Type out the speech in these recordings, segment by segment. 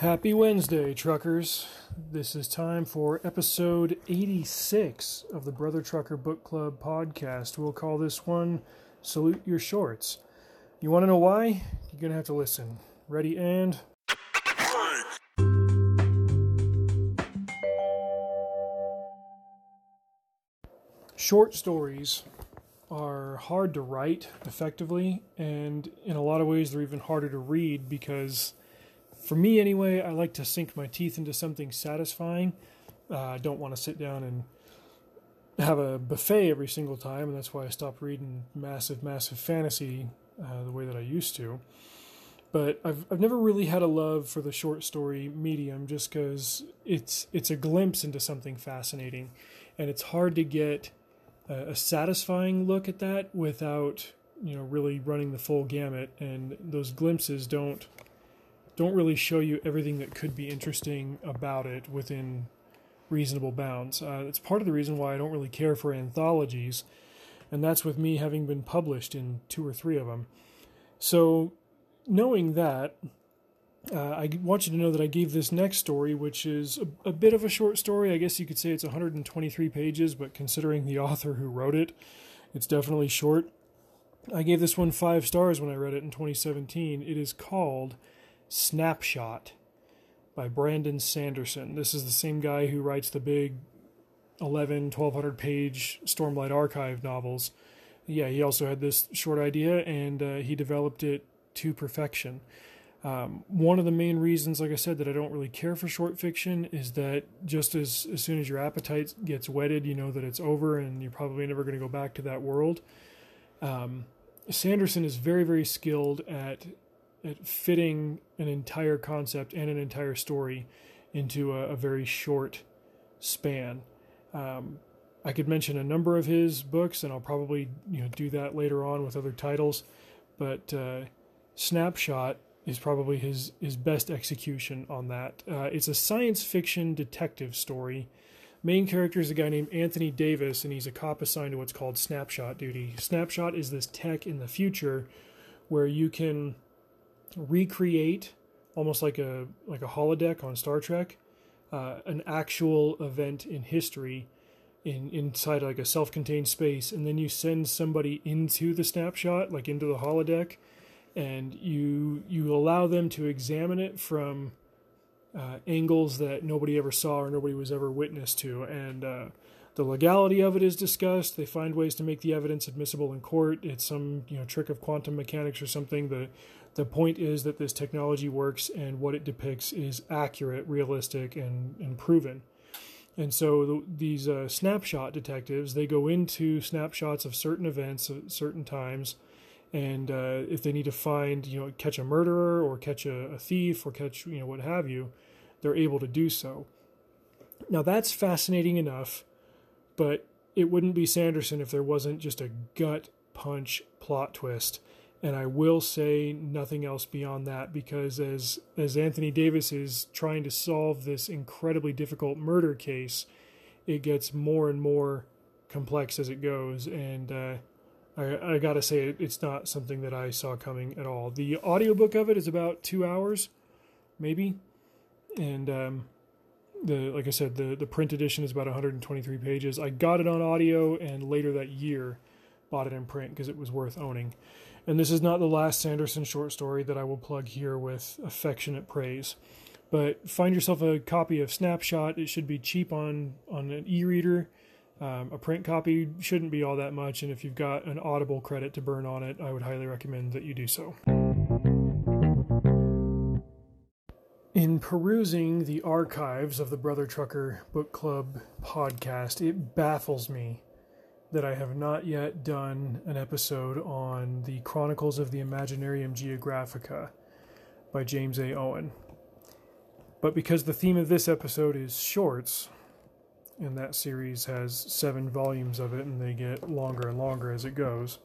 Happy Wednesday, truckers. This is time for episode 86 of the Brother Trucker Book Club podcast. We'll call this one Salute Your Shorts. You want to know why? You're going to have to listen. Ready and. Short stories are hard to write effectively, and in a lot of ways, they're even harder to read because, for me anyway, I like to sink my teeth into something satisfying. Uh, I don't want to sit down and have a buffet every single time, and that's why I stopped reading massive, massive fantasy uh, the way that I used to. But I've I've never really had a love for the short story medium, just because it's it's a glimpse into something fascinating, and it's hard to get a, a satisfying look at that without you know really running the full gamut. And those glimpses don't don't really show you everything that could be interesting about it within reasonable bounds. Uh, it's part of the reason why I don't really care for anthologies, and that's with me having been published in two or three of them. So, knowing that, uh, I want you to know that I gave this next story, which is a, a, bit of a short story. I guess you could say it's 123 pages, but considering the author who wrote it, it's definitely short. I gave this one five stars when I read it in 2017. It is called Snapshot by Brandon Sanderson. This is the same guy who writes the big 11, 1200 page Stormlight Archive novels. Yeah, he also had this short idea and uh, he developed it to perfection. Um, one of the main reasons, like I said, that I don't really care for short fiction is that just as, as soon as your appetite gets whetted, you know that it's over and you're probably never going to go back to that world. Um, Sanderson is very, very skilled at at fitting an entire concept and an entire story into a, a very short span. Um, I could mention a number of his books, and I'll probably you know do that later on with other titles. But uh, Snapshot is probably his his best execution on that. Uh, it's a science fiction detective story. Main character is a guy named Anthony Davis, and he's a cop assigned to what's called snapshot duty. Snapshot is this tech in the future where you can recreate almost like a like a holodeck on Star Trek, uh, an actual event in history in inside like a self-contained space, and then you send somebody into the snapshot, like into the holodeck, and you you allow them to examine it from uh, angles that nobody ever saw or nobody was ever witness to, and uh, the legality of it is discussed. They find ways to make the evidence admissible in court. It's some you know trick of quantum mechanics or something. The the point is that this technology works and what it depicts is accurate, realistic, and and proven. And so the, these uh, snapshot detectives they go into snapshots of certain events at certain times and uh, if they need to find you know catch a murderer or catch a, a, thief or catch you know what have you they're able to do so now that's fascinating enough but it wouldn't be sanderson if there wasn't just a gut punch plot twist and i will say nothing else beyond that because as as anthony davis is trying to solve this incredibly difficult murder case it gets more and more complex as it goes and uh, I, I gotta say, it's not something that I saw coming at all. The audiobook of it is about two hours, maybe, and um, the like I said, the the print edition is about 123 pages. I got it on audio, and later that year, bought it in print because it was worth owning. And this is not the last Sanderson short story that I will plug here with affectionate praise. But find yourself a copy of Snapshot. It should be cheap on on an e-reader um, a print copy shouldn't be all that much, and if you've got an Audible credit to burn on it, I would highly recommend that you do so. In perusing the archives of the Brother Trucker Book Club podcast, it baffles me that I have not yet done an episode on the Chronicles of the Imaginarium Geographica by James A. Owen. But because the theme of this episode is shorts, and that series has seven volumes of it, and they get longer and longer as it goes.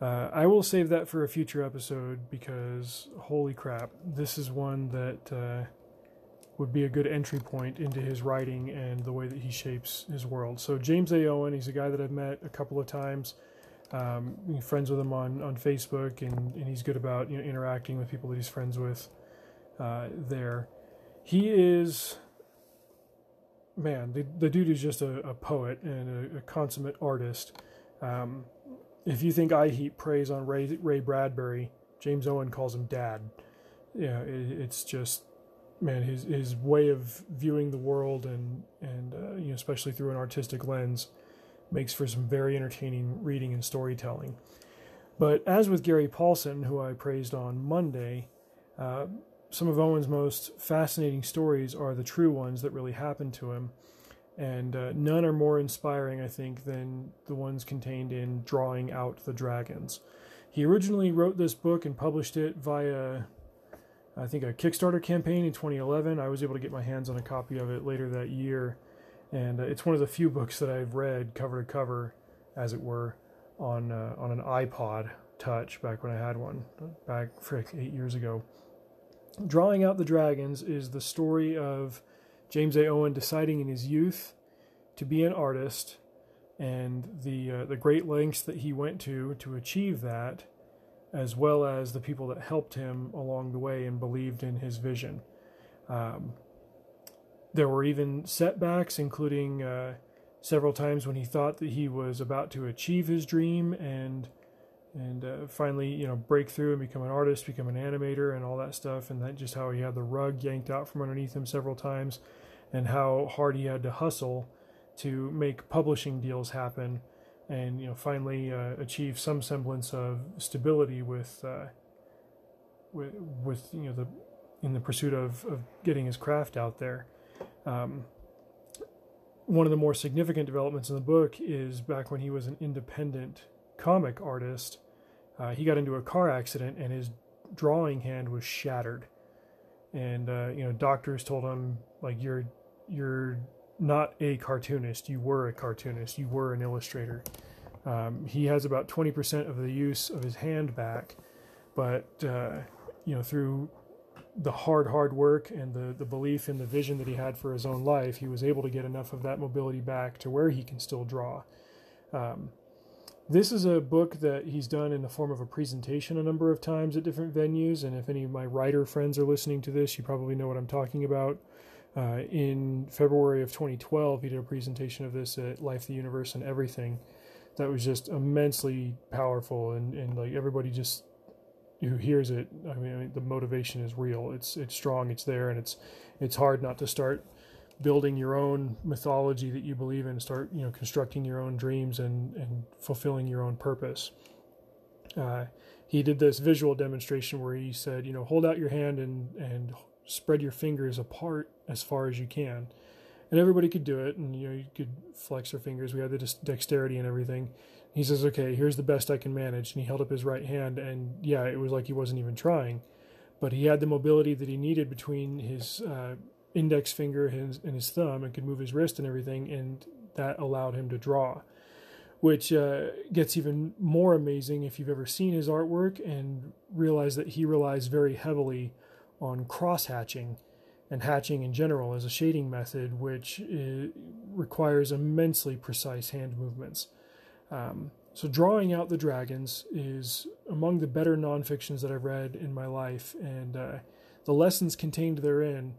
Uh, I will save that for a future episode because holy crap, this is one that uh, would be a good entry point into his writing and the way that he shapes his world. So James A. Owen, he's a guy that I've met a couple of times. Um, friends with him on, on Facebook, and, and he's good about you know interacting with people that he's friends with uh, there. he is man, the, the dude is just a, a poet and a, a consummate artist. Um, if you think I heap praise on Ray, Ray Bradbury, James Owen calls him dad. Yeah, it, it's just man, his his way of viewing the world and and uh, you know especially through an artistic lens makes for some very entertaining reading and storytelling. But as with Gary Paulsen, who I praised on Monday, uh, some of Owen's most fascinating stories are the true ones that really happened to him. And uh, none are more inspiring, I think, than the ones contained in Drawing Out the Dragons. He originally wrote this book and published it via, I think, a Kickstarter campaign in 2011. I was able to get my hands on a copy of it later that year. And uh, it's one of the few books that I've read cover to cover, as it were, on, uh, on an iPod Touch back when I had one, back, frick, eight years ago. Drawing Out the Dragons is the story of James A. Owen deciding in his youth to be an artist and the uh, the great lengths that he went to to achieve that as well as the people that helped him along the way and believed in his vision. Um, there were even setbacks, including uh, several times when he thought that he was about to achieve his dream and and uh, finally, you know, break through and become an artist, become an animator, and all that stuff. And that just how he had the rug yanked out from underneath him several times, and how hard he had to hustle to make publishing deals happen, and you know, finally uh, achieve some semblance of stability with, uh, with, with you know the in the pursuit of, of getting his craft out there. Um, one of the more significant developments in the book is back when he was an independent comic artist, uh, he got into a car accident and his drawing hand was shattered. And uh, you know, doctors told him like you're you're not a cartoonist. You were a cartoonist. You were an illustrator. Um, he has about 20% of the use of his hand back, but uh, you know through the hard, hard work and the, the belief in the vision that he had for his own life, he was able to get enough of that mobility back to where he can still draw. Um, this is a book that he's done in the form of a presentation a number of times at different venues, and if any of my writer friends are listening to this, you probably know what I'm talking about. Uh, in February of 2012, he did a presentation of this at Life, the Universe, and Everything. That was just immensely powerful, and, and like everybody just who hears it, I mean, I mean, the motivation is real. It's it's strong. It's there, and it's it's hard not to start building your own mythology that you believe in, start you know constructing your own dreams and and fulfilling your own purpose. Uh, he did this visual demonstration where he said, you know, hold out your hand and and spread your fingers apart as far as you can, and everybody could do it, and you know you could flex your fingers. We had the dexterity and everything. He says, okay, here's the best I can manage, and he held up his right hand, and yeah, it was like he wasn't even trying, but he had the mobility that he needed between his uh, index finger and his thumb and could move his wrist and everything, and that allowed him to draw. Which uh, gets even more amazing if you've ever seen his artwork and realize that he relies very heavily on cross hatching and hatching in general as a shading method, which uh, requires immensely precise hand movements. Um, so, drawing out the dragons is among the better nonfictions that I've read in my life, and uh, the lessons contained therein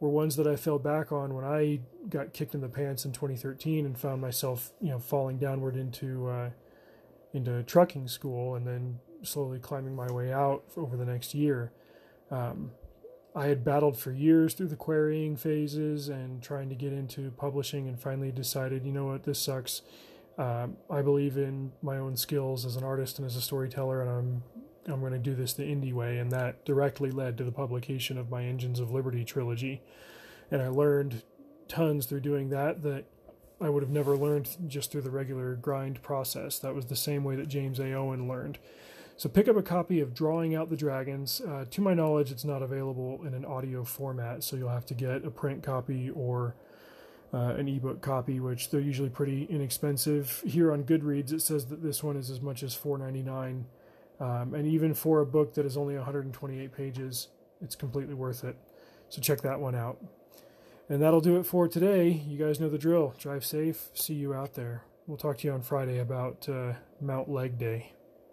were ones that I fell back on when I got kicked in the pants in 2013 and found myself, you know, falling downward into uh, into trucking school and then slowly climbing my way out over the next year. Um, I had battled for years through the querying phases and trying to get into publishing, and finally decided, you know what, this sucks. Um, I believe in my own skills as an artist and as a storyteller, and I'm I'm going to do this the indie way, and that directly led to the publication of my Engines of Liberty trilogy. And I learned tons through doing that that I would have never learned just through the regular grind process. That was the same way that James A. Owen learned. So pick up a copy of Drawing Out the Dragons. Uh, to my knowledge, it's not available in an audio format, so you'll have to get a print copy or uh, an ebook copy, which they're usually pretty inexpensive. Here on Goodreads, it says that this one is as much as $4.99 um, and even for a book that is only 128 pages, it's completely worth it. So check that one out. And that'll do it for today. You guys know the drill. Drive safe. See you out there. We'll talk to you on Friday about uh, Mount Leg Day.